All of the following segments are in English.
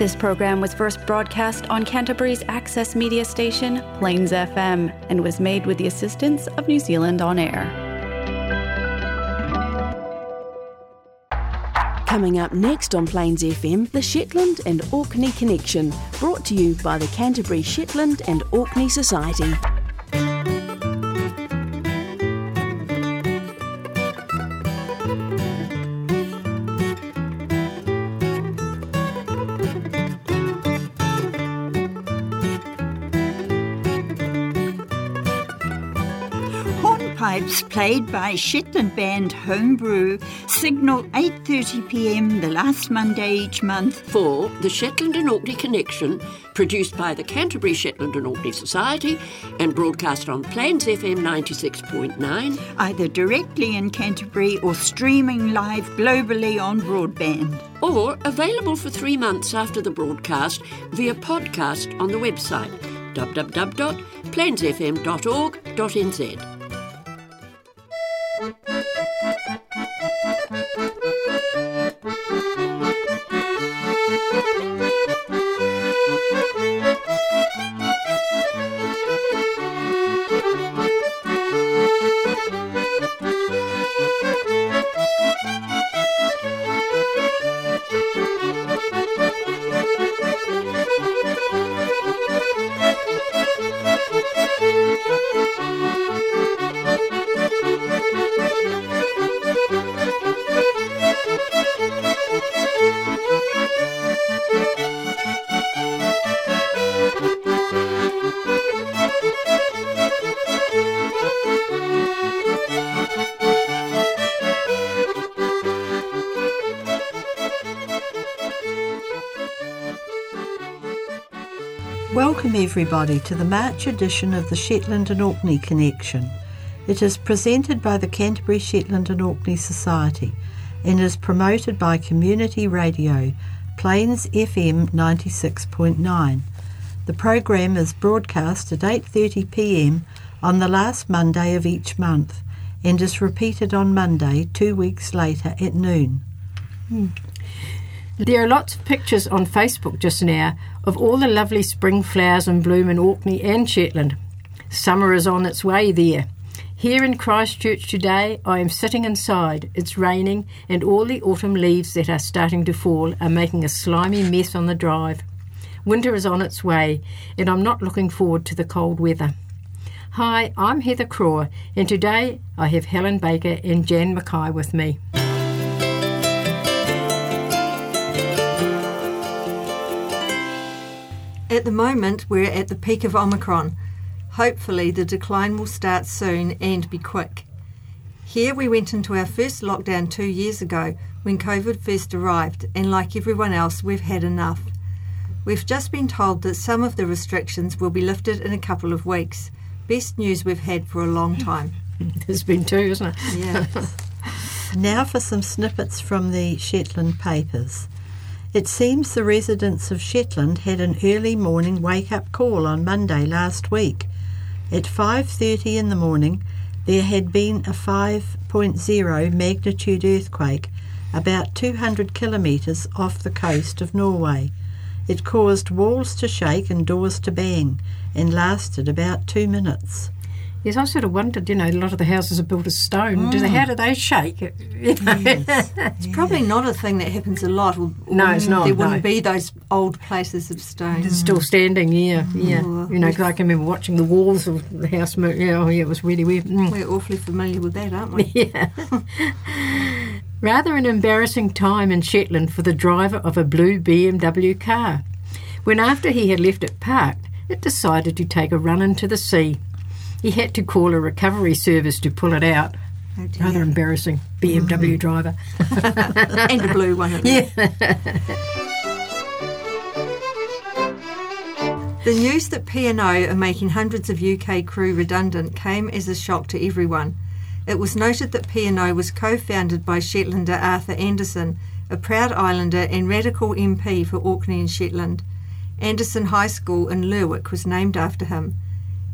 This program was first broadcast on Canterbury's access media station, Plains FM, and was made with the assistance of New Zealand On Air. Coming up next on Plains FM, the Shetland and Orkney Connection, brought to you by the Canterbury Shetland and Orkney Society. Played by Shetland band Homebrew signal 8.30pm the last Monday each month for the Shetland and Orkney Connection, produced by the Canterbury Shetland and Orkney Society and broadcast on Plains FM 96.9. either directly in Canterbury or streaming live globally on broadband. Or available for three months after the broadcast via podcast on the website www.plainsfm.org.nz. everybody, to the March edition of the Shetland and Orkney Connection. It is presented by the Canterbury Shetland and Orkney Society and is promoted by Community Radio, Plains FM 96.9. The program is broadcast at 8:30 p.m. on the last Monday of each month and is repeated on Monday 2 weeks later at noon. Hmm. There are lots of pictures on Facebook just now of all the lovely spring flowers in bloom in Orkney and Shetland. Summer is on its way there. Here in Christchurch today, I am sitting inside. It's raining, and all the autumn leaves that are starting to fall are making a slimy mess on the drive. Winter is on its way, and I'm not looking forward to the cold weather. Hi, I'm Heather Craw, and today I have Helen Baker and Jan Mackay with me. At the moment, we're at the peak of Omicron. Hopefully, the decline will start soon and be quick. Here, we went into our first lockdown two years ago when COVID first arrived, and like everyone else, we've had enough. We've just been told that some of the restrictions will be lifted in a couple of weeks. Best news we've had for a long time. There's been two, isn't it? Yeah. Now for some snippets from the Shetland papers. It seems the residents of Shetland had an early morning wake-up call on Monday last week. At 5:30 in the morning, there had been a 5.0 magnitude earthquake about 200 kilometres off the coast of Norway. It caused walls to shake and doors to bang and lasted about 2 minutes. Yes, I sort of wondered, you know, a lot of the houses are built of stone. Do they, how do they shake? You know? It's probably not a thing that happens a lot. or- No, it's not, There wouldn't be those old places of stone. It's still standing, yeah, yeah. Oh, You know, 'cause I can remember watching the walls of the house move. Yeah, oh, yeah, it was really weird. Mm. We're awfully familiar with that, aren't we? Yeah. Rather an embarrassing time in Shetland for the driver of a blue BMW car, when after he had left it parked, it decided to take a run into the sea. He had to call a recovery service to pull it out. Oh. Rather embarrassing, BMW mm. driver. and a blue one. Yeah. The news that P&O are making hundreds of UK crew redundant came as a shock to everyone. It was noted that P&O was co-founded by Shetlander Arthur Anderson, a proud islander and radical MP for Orkney and Shetland. Anderson High School in Lerwick was named after him.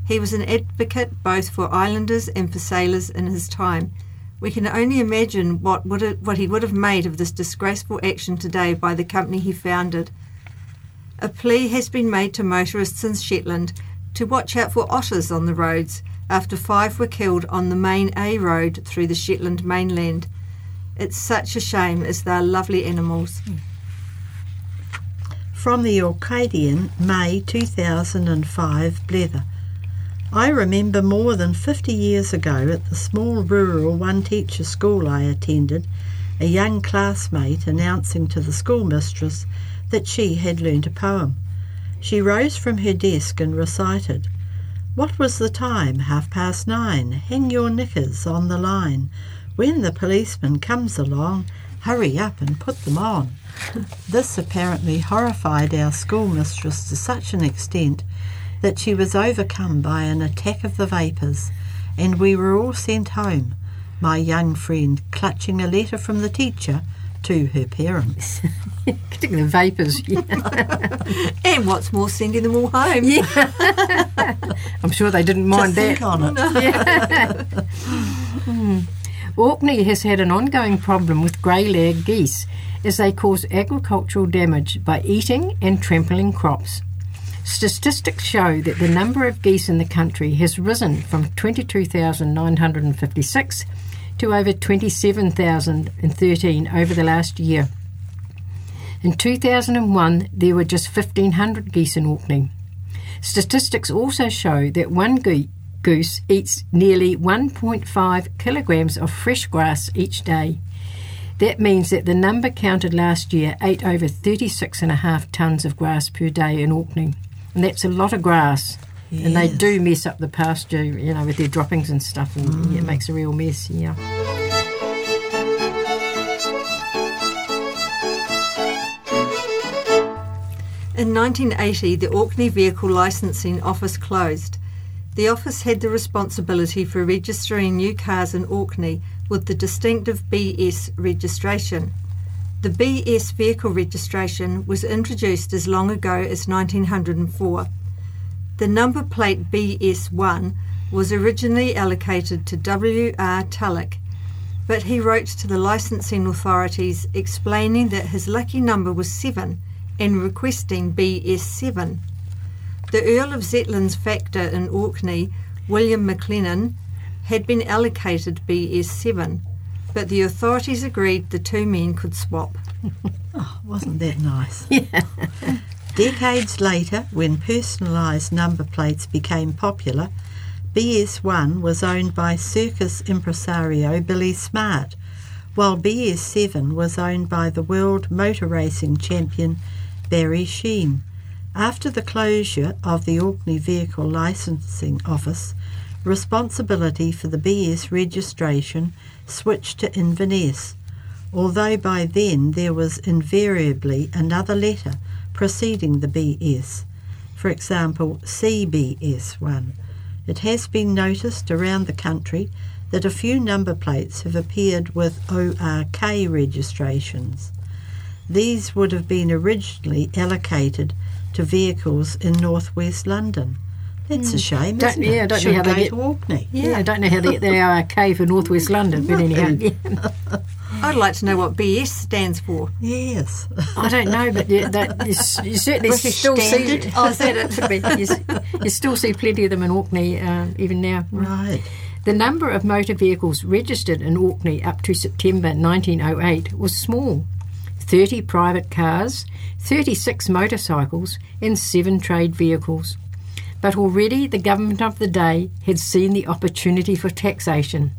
He was an advocate both for islanders and for sailors in his time. We can only imagine what, would it, what he would have made of this disgraceful action today by the company he founded. A plea has been made to motorists in Shetland to watch out for otters on the roads after five were killed on the main A road through the Shetland mainland. It's such a shame as they're lovely animals. From the Orcadian, May 2005 Blether. I remember more than 50 years ago at the small rural one teacher school I attended, a young classmate announcing to the schoolmistress that she had learnt a poem. She rose from her desk and recited, What was the time? Half past nine. Hang your knickers on the line. When the policeman comes along, hurry up and put them on. this apparently horrified our schoolmistress to such an extent that she was overcome by an attack of the vapours, and we were all sent home, my young friend clutching a letter from the teacher to her parents. Getting the vapours. Yeah. And what's more, sending them all home. I'm sure they didn't mind Think that. on it. Hmm. Orkney has had an ongoing problem with grey lag geese as they cause agricultural damage by eating and trampling crops. Statistics show that the number of geese in the country has risen from 22,956 to over 27,013 over the last year. In 2001, there were just 1,500 geese in Orkney. Statistics also show that one goo- goose eats nearly 1.5 kilograms of fresh grass each day. That means that the number counted last year ate over 36.5 tonnes of grass per day in Orkney. And that's a lot of grass. And they do mess up the pasture, you know, with their droppings and stuff, and yeah, it mm. makes a real mess, yeah. In 1980, the Orkney Vehicle Licensing Office closed. The office had the responsibility for registering new cars in Orkney with the distinctive BS registration. The BS vehicle registration was introduced as long ago as 1904. The number plate BS1 was originally allocated to W.R. Tulloch, but he wrote to the licensing authorities explaining that his lucky number was 7 and requesting BS7. The Earl of Zetland's factor in Orkney, William McLennan, had been allocated BS7, but the authorities agreed the two men could swap. Oh, wasn't that nice? Decades later, when personalised number plates became popular, BS1 was owned by circus impresario Billy Smart, while BS7 was owned by the world motor racing champion Barry Sheene. After the closure of the Orkney Vehicle Licensing Office, responsibility for the BS registration switched to Inverness, although by then there was invariably another letter preceding the BS. For example, CBS1. It has been noticed around the country that a few number plates have appeared with ORK registrations. These would have been originally allocated to vehicles in northwest London. That's a shame, Don't- isn't yeah, I don't know Should how they get- to Orkney. Yeah, I don't know how they get the RRK for Northwest London, but anyhow, yeah. I'd like to know what BS stands for. Yes. I don't know, but you, that, you, you certainly British still see. Standard. Oh, is that it? Could be. You, you still see plenty of them in Orkney uh, even now. right. The number of motor vehicles registered in Orkney up to September 1908 was small 30 private cars, 36 motorcycles, and 7 trade vehicles. But already the government of the day had seen the opportunity for taxation.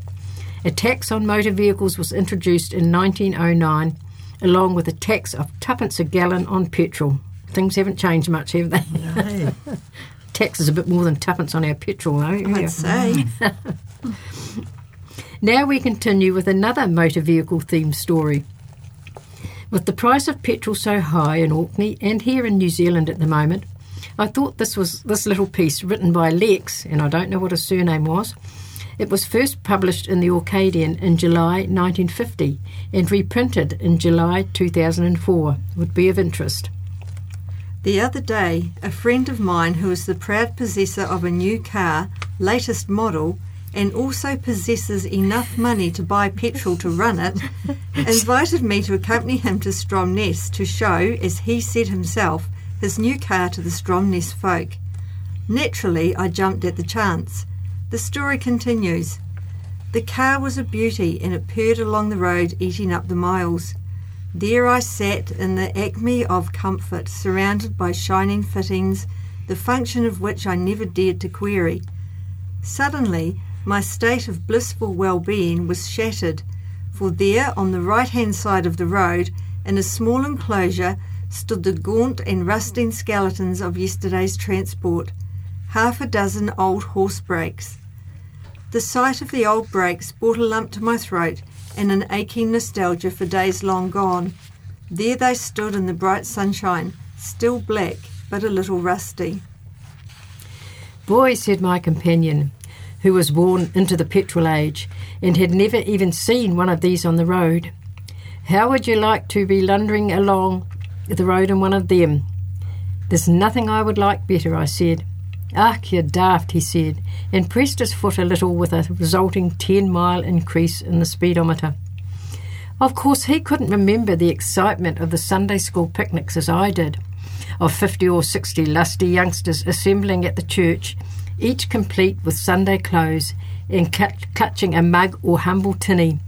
A tax on motor vehicles was introduced in 1909, along with a tax of twopence a gallon on petrol. Things haven't changed much, have they? Right. Tax is a bit more than twopence on our petrol, though. I'd say. Now we continue with another motor vehicle themed story. With the price of petrol so high in Orkney and here in New Zealand at the moment, I thought this was this little piece written by Lex, and I don't know what his surname was. It was first published in the Orcadian in July 1950 and reprinted in July 2004. Would be of interest. The other day, a friend of mine who is the proud possessor of a new car, latest model, and also possesses enough money to buy petrol to run it, invited me to accompany him to Stromness to show, as he said himself, his new car to the Stromness folk. Naturally, I jumped at the chance. The story continues. The car was a beauty and it purred along the road, eating up the miles. There I sat in the acme of comfort, surrounded by shining fittings, the function of which I never dared to query. Suddenly, my state of blissful well being was shattered, for there, on the right hand side of the road, in a small enclosure, stood the gaunt and rusting skeletons of yesterday's transport, half a dozen old horse brakes. The sight of the old brakes brought a lump to my throat and an aching nostalgia for days long gone. There they stood in the bright sunshine, still black but a little rusty. Boy, said my companion, who was born into the petrol age and had never even seen one of these on the road, how would you like to be lundering along the road in one of them? There's nothing I would like better, I said. Ach, you're daft, he said, and pressed his foot a little with a resulting 10 mile increase in the speedometer. Of course, he couldn't remember the excitement of the Sunday school picnics as I did, of 50 or 60 lusty youngsters assembling at the church, each complete with Sunday clothes and clutching a mug or humble tinny.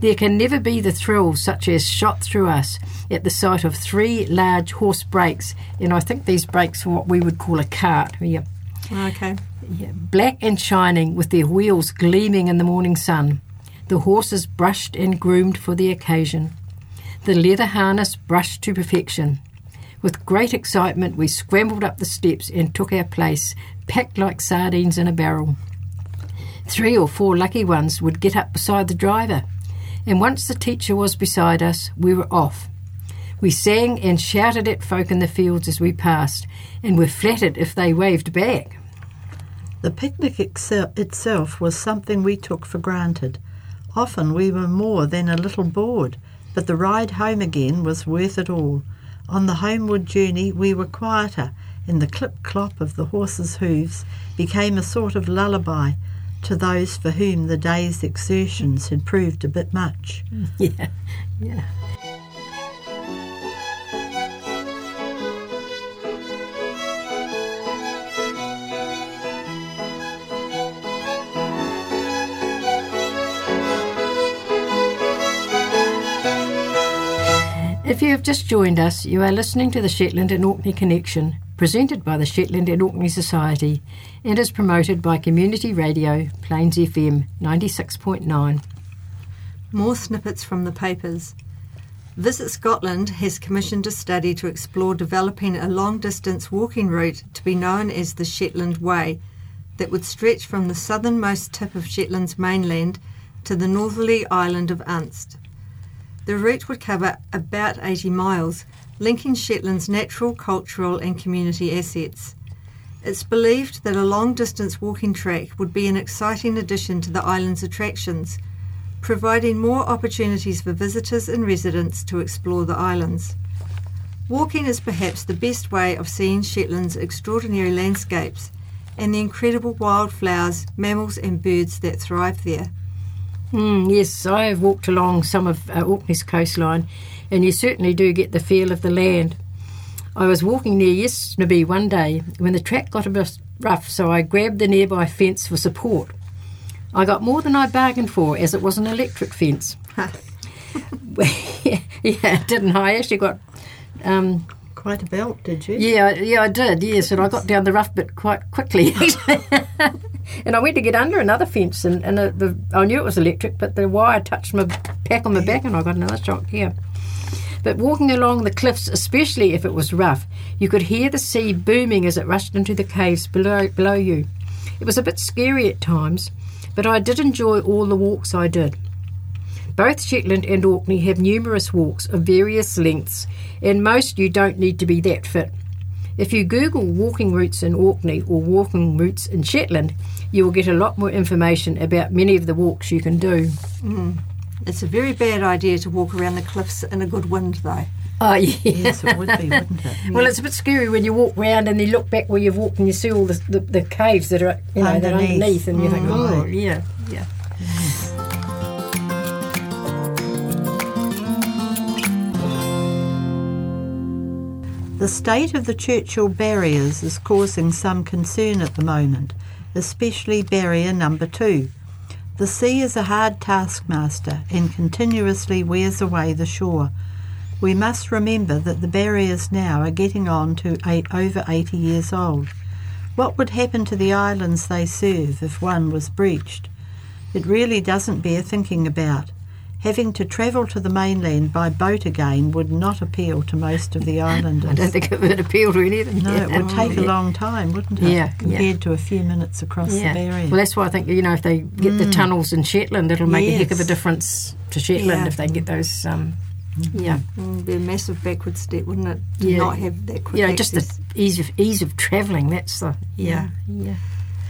There can never be the thrill such as shot through us at the sight of three large horse brakes, and I think these brakes are what we would call a cart. Yeah. Okay. Yeah, black and shining, with their wheels gleaming in the morning sun. The horses brushed and groomed for the occasion. The leather harness brushed to perfection. With great excitement, we scrambled up the steps and took our place, packed like sardines in a barrel. Three or four lucky ones would get up beside the driver, and once the teacher was beside us, we were off. We sang and shouted at folk in the fields as we passed, and were flattered if they waved back. The picnic itself was something we took for granted. Often we were more than a little bored, but the ride home again was worth it all. On the homeward journey we were quieter, and the clip clop of the horses' hoofs became a sort of lullaby to those for whom the day's exertions had proved a bit much. Yeah, yeah. If you have just joined us, you are listening to the Shetland and Orkney Connection, presented by the Shetland and Orkney Society, and is promoted by Community Radio, Plains FM 96.9. More snippets from the papers. Visit Scotland has commissioned a study to explore developing a long distance walking route to be known as the Shetland Way that would stretch from the southernmost tip of Shetland's mainland to the northerly island of Unst. The route would cover about 80 miles, linking Shetland's natural, cultural, and community assets. It's believed that a long distance walking track would be an exciting addition to the island's attractions, providing more opportunities for visitors and residents to explore the islands. Walking is perhaps the best way of seeing Shetland's extraordinary landscapes and the incredible wildflowers, mammals, and birds that thrive there. Mm, yes, I have walked along some of uh, Orkney's coastline, and you certainly do get the feel of the land. I was walking near Yesnaby one day when the track got a bit rough, so I grabbed the nearby fence for support. I got more than I bargained for, as it was an electric fence. yeah, didn't I? I actually got um, Quite a belt, did you? yeah, yeah, I did. Yes, and I got down the rough bit quite quickly. and I went to get under another fence, and, and the, the, I knew it was electric, but the wire touched my pack on my back, and I got another shock here. But walking along the cliffs, especially if it was rough, you could hear the sea booming as it rushed into the caves below, below you. It was a bit scary at times, but I did enjoy all the walks I did. Both Shetland and Orkney have numerous walks of various lengths, and most you don't need to be that fit. If you Google walking routes in Orkney or walking routes in Shetland, you will get a lot more information about many of the walks you can do. Mm. It's a very bad idea to walk around the cliffs in a good wind, though. Oh, yeah. Yes, it would be, wouldn't it? Well, it's a bit scary when you walk round and you look back where you've walked and you see all the, the, the caves that are you know, that are Underneath. underneath, and you think, Mm. oh, yeah, yeah. The The state of the Churchill barriers is causing some concern at the moment, especially barrier number two. The sea is a hard taskmaster and continuously wears away the shore. We must remember that the barriers now are getting on to eight, over 80 years old. What would happen to the islands they serve if one was breached? It really doesn't bear thinking about. Having to travel to the mainland by boat again would not appeal to most of the islanders. I don't think it would appeal to any of them. No, yeah. it would take a Yeah. long time, wouldn't it? Yeah, compared yeah. to a few minutes across Yeah. the barrier. Well, that's why I think you know if they get the tunnels in Shetland, it'll make a heck of a difference to Shetland Yeah. if they get those. Um, yeah, Mm, It'd be a massive backward step, wouldn't it? To Yeah. not have that quick you know, just the ease of ease of travelling. That's the yeah, yeah.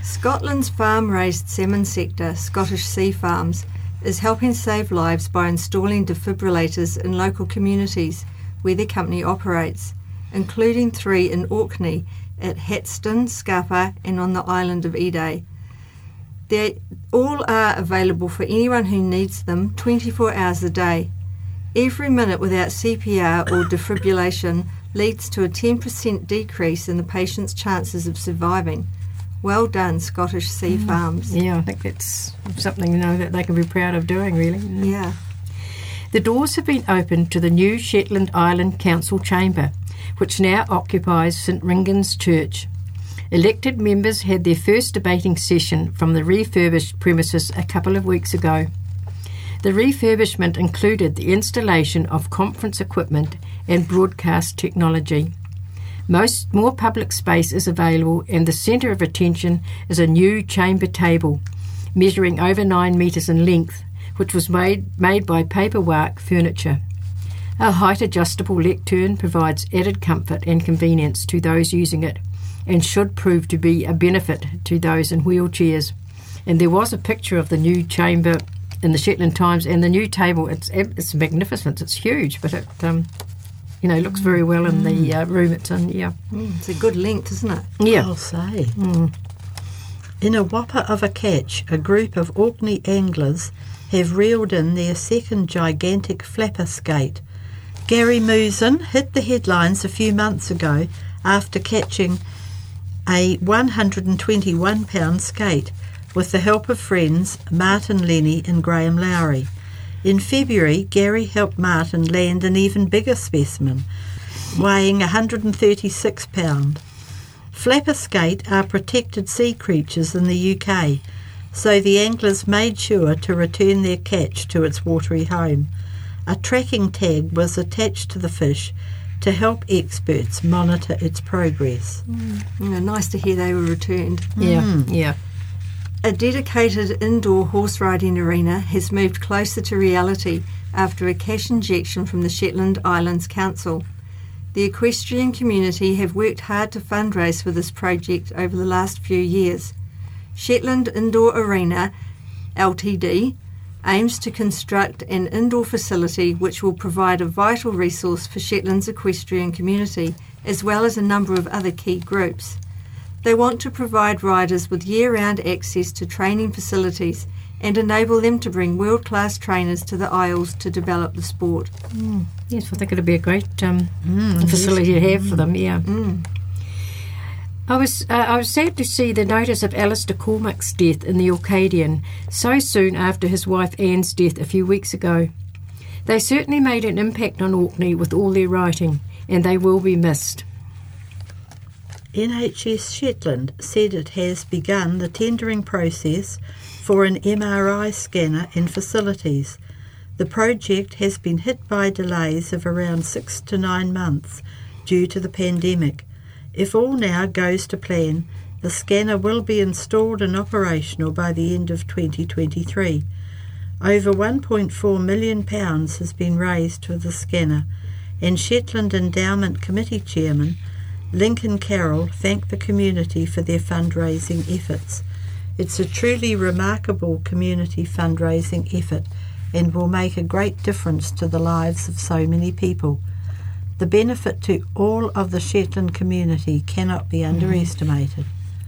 Scotland's farm raised salmon sector, Scottish Sea Farms, is helping save lives by installing defibrillators in local communities where their company operates, including three in Orkney at Hatston, Scapa, and on the island of Eday. They all are available for anyone who needs them 24 hours a day. Every minute without CPR or defibrillation leads to a 10% decrease in the patient's chances of surviving. Well done, Scottish Sea Farms. Yeah, I think that's something you know that they can be proud of doing. Really. Yeah. The doors have been opened to the new Shetland Island Council chamber, which now occupies St Ringan's Church. Elected members had their first debating session from the refurbished premises a couple of weeks ago. The refurbishment included the installation of conference equipment and broadcast technology. Most more public space is available, and the centre of attention is a new chamber table, measuring over nine metres in length, which was made made by paperwork furniture. A height adjustable lectern provides added comfort and convenience to those using it, and should prove to be a benefit to those in wheelchairs. And there was a picture of the new chamber in the Shetland Times, and the new table. It's it's magnificent. It's huge, but it um, you know looks very well in the uh, room it's in. Yeah, Mm, it's a good length, isn't it? yeah. I'll say. In a whopper of a catch, a group of Orkney anglers have reeled in their second gigantic flapper skate. Gary Moosen hit the headlines a few months ago after catching a 121 pound skate with the help of friends Martin Lenny and Graham Lowry. In February, Gary helped Martin land an even bigger specimen, weighing 136 pound. Flapper skate are protected sea creatures in the UK, so the anglers made sure to return their catch to its watery home. A tracking tag was attached to the fish to help experts monitor its progress. Mm. You know, nice to hear they were returned. Yeah, mm. yeah. A dedicated indoor horse riding arena has moved closer to reality after a cash injection from the Shetland Islands Council. The equestrian community have worked hard to fundraise for this project over the last few years. Shetland Indoor Arena, LTD, aims to construct an indoor facility which will provide a vital resource for Shetland's equestrian community, as well as a number of other key groups. They want to provide riders with year round access to training facilities and enable them to bring world class trainers to the Isles to develop the sport. Yes, I think it'd be a great um, facility to have for them. Yeah. I was uh, I was sad to see the notice of Alistair Cormack's death in the Orcadian so soon after his wife Anne's death a few weeks ago. They certainly made an impact on Orkney with all their writing, and they will be missed. NHS Shetland said it has begun the tendering process for an MRI scanner in facilities. The project has been hit by delays of around six to nine months due to the pandemic. If all now goes to plan, the scanner will be installed and operational by the end of 2023. Over £1.4 million has been raised for the scanner, and Shetland Endowment Committee Chairman Lincoln Carroll thanked the community for their fundraising efforts. It's a truly remarkable community fundraising effort and will make a great difference to the lives of so many people. The benefit to all of the Shetland community cannot be mm-hmm. underestimated.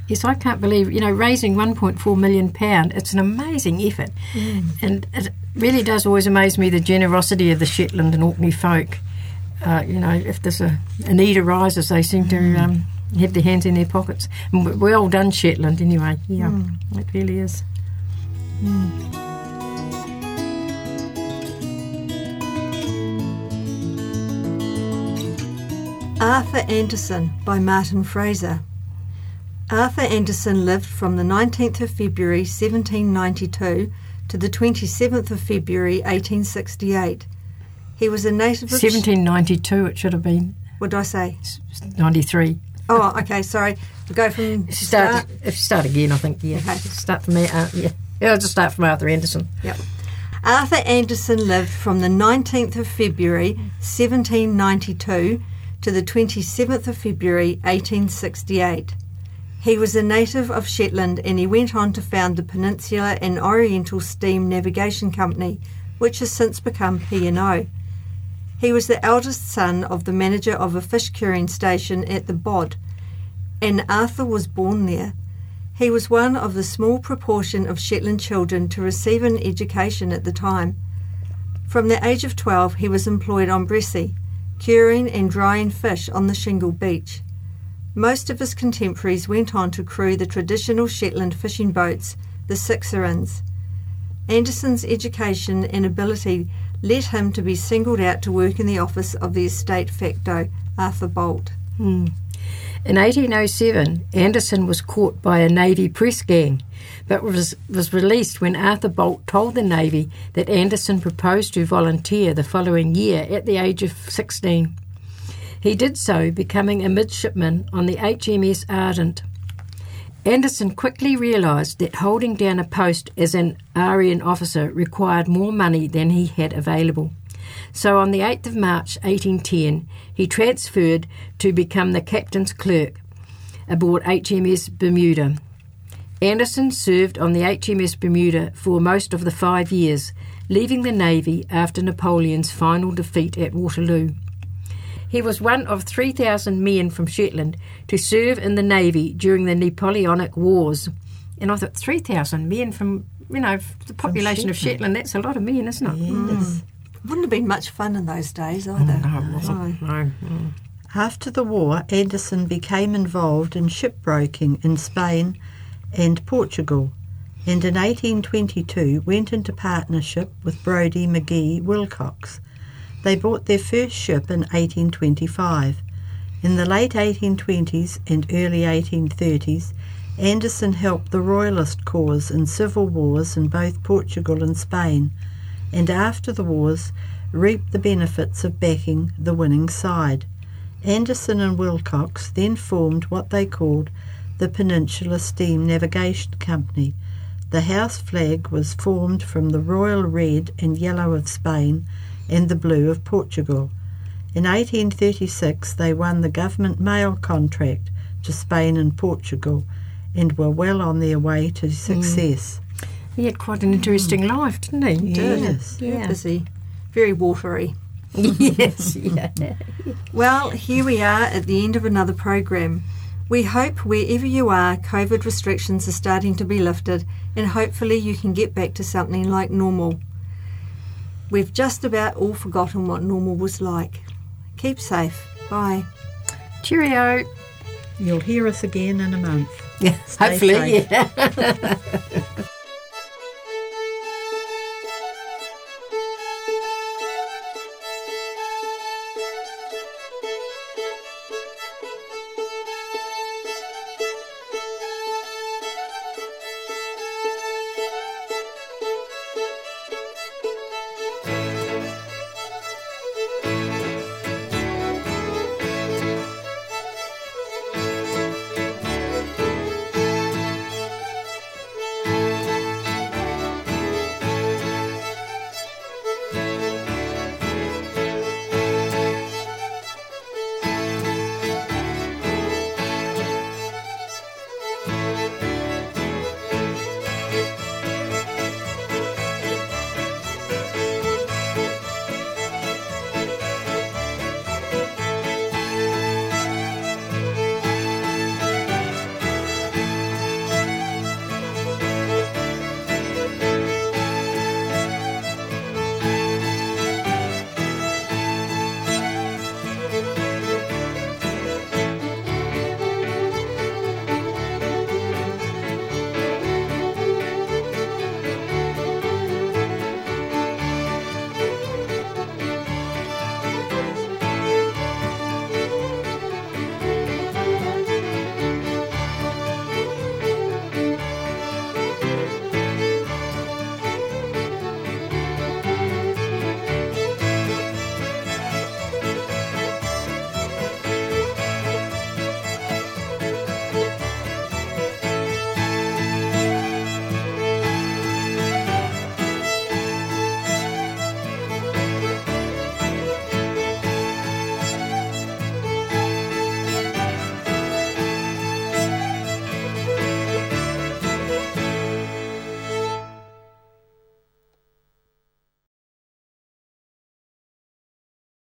Yes, I can't believe you know raising 1.4 million pound. It's an amazing effort, mm. and it really does always amaze me the generosity of the Shetland and Orkney folk. Uh, you know, if there's a, a need arises, they seem to um, have their hands in their pockets. And we- we're all done Shetland anyway. Yeah, it really is. Arthur Anderson by Martin Fraser. Arthur Anderson lived from the 19th of February 1792 to the 27th of February 1868. He was a native of. 1792, it should have been What did I say? 93. Oh, okay, sorry. We'll go from Start, start. if you start again, I think, yeah. Okay. Start from there, uh, yeah. Yeah, I'll just start from Arthur Anderson. Yep. Arthur Anderson lived from the 19th of February 1792 to the 27th of February 1868. He was a native of Shetland and he went on to found the Peninsular and Oriental Steam Navigation Company, which has since become P&O. He was the eldest son of the manager of a fish curing station at the Bod, and Arthur was born there. He was one of the small proportion of Shetland children to receive an education at the time. From the age of 12, he was employed on Bressay, curing and drying fish on the shingle beach. Most of his contemporaries went on to crew the traditional Shetland fishing boats, the sixareens. Anderson's education and ability led him to be singled out to work in the office of the estate facto, Arthur Bolt. Hmm. In 1807, Anderson was caught by a Navy press gang, but was, was released when Arthur Bolt told the Navy that Anderson proposed to volunteer the following year at the age of 16. He did so, becoming a midshipman on the HMS Ardent. Anderson quickly realised that holding down a post as an Aryan officer required more money than he had available. So on the 8th of March 1810, he transferred to become the captain's clerk aboard HMS Bermuda. Anderson served on the HMS Bermuda for most of the five years, leaving the Navy after Napoleon's final defeat at Waterloo. He was one of 3,000 men from Shetland to serve in the Navy during the Napoleonic Wars. And I thought, 3,000 men from, you know, the population of Shetland. Shetland, that's a lot of men, isn't it? Yes. Wouldn't have been much fun in those days either. No, it wasn't. No. Mm. After the war, Anderson became involved in shipbroking in Spain and Portugal, and in 1822 went into partnership with Brodie McGhie Willcox. They bought their first ship in 1825. In the late 1820s and early 1830s, Anderson helped the Royalist cause in civil wars in both Portugal and Spain, and after the wars reaped the benefits of backing the winning side. Anderson and Willcox then formed what they called the Peninsular Steam Navigation Company. The house flag was formed from the royal red and yellow of Spain and the blue of Portugal. In 1836, they won the government mail contract to Spain and Portugal and were well on their way to mm. success. He had quite an interesting mm. life, didn't he? Yes. Yeah. Busy, very watery. yes, yeah. Well, here we are at the end of another program. We hope wherever you are, COVID restrictions are starting to be lifted and hopefully you can get back to something like normal. We've just about all forgotten what normal was like. Keep safe. Bye. Cheerio. You'll hear us again in a month. Yeah, Stay hopefully, safe. yeah.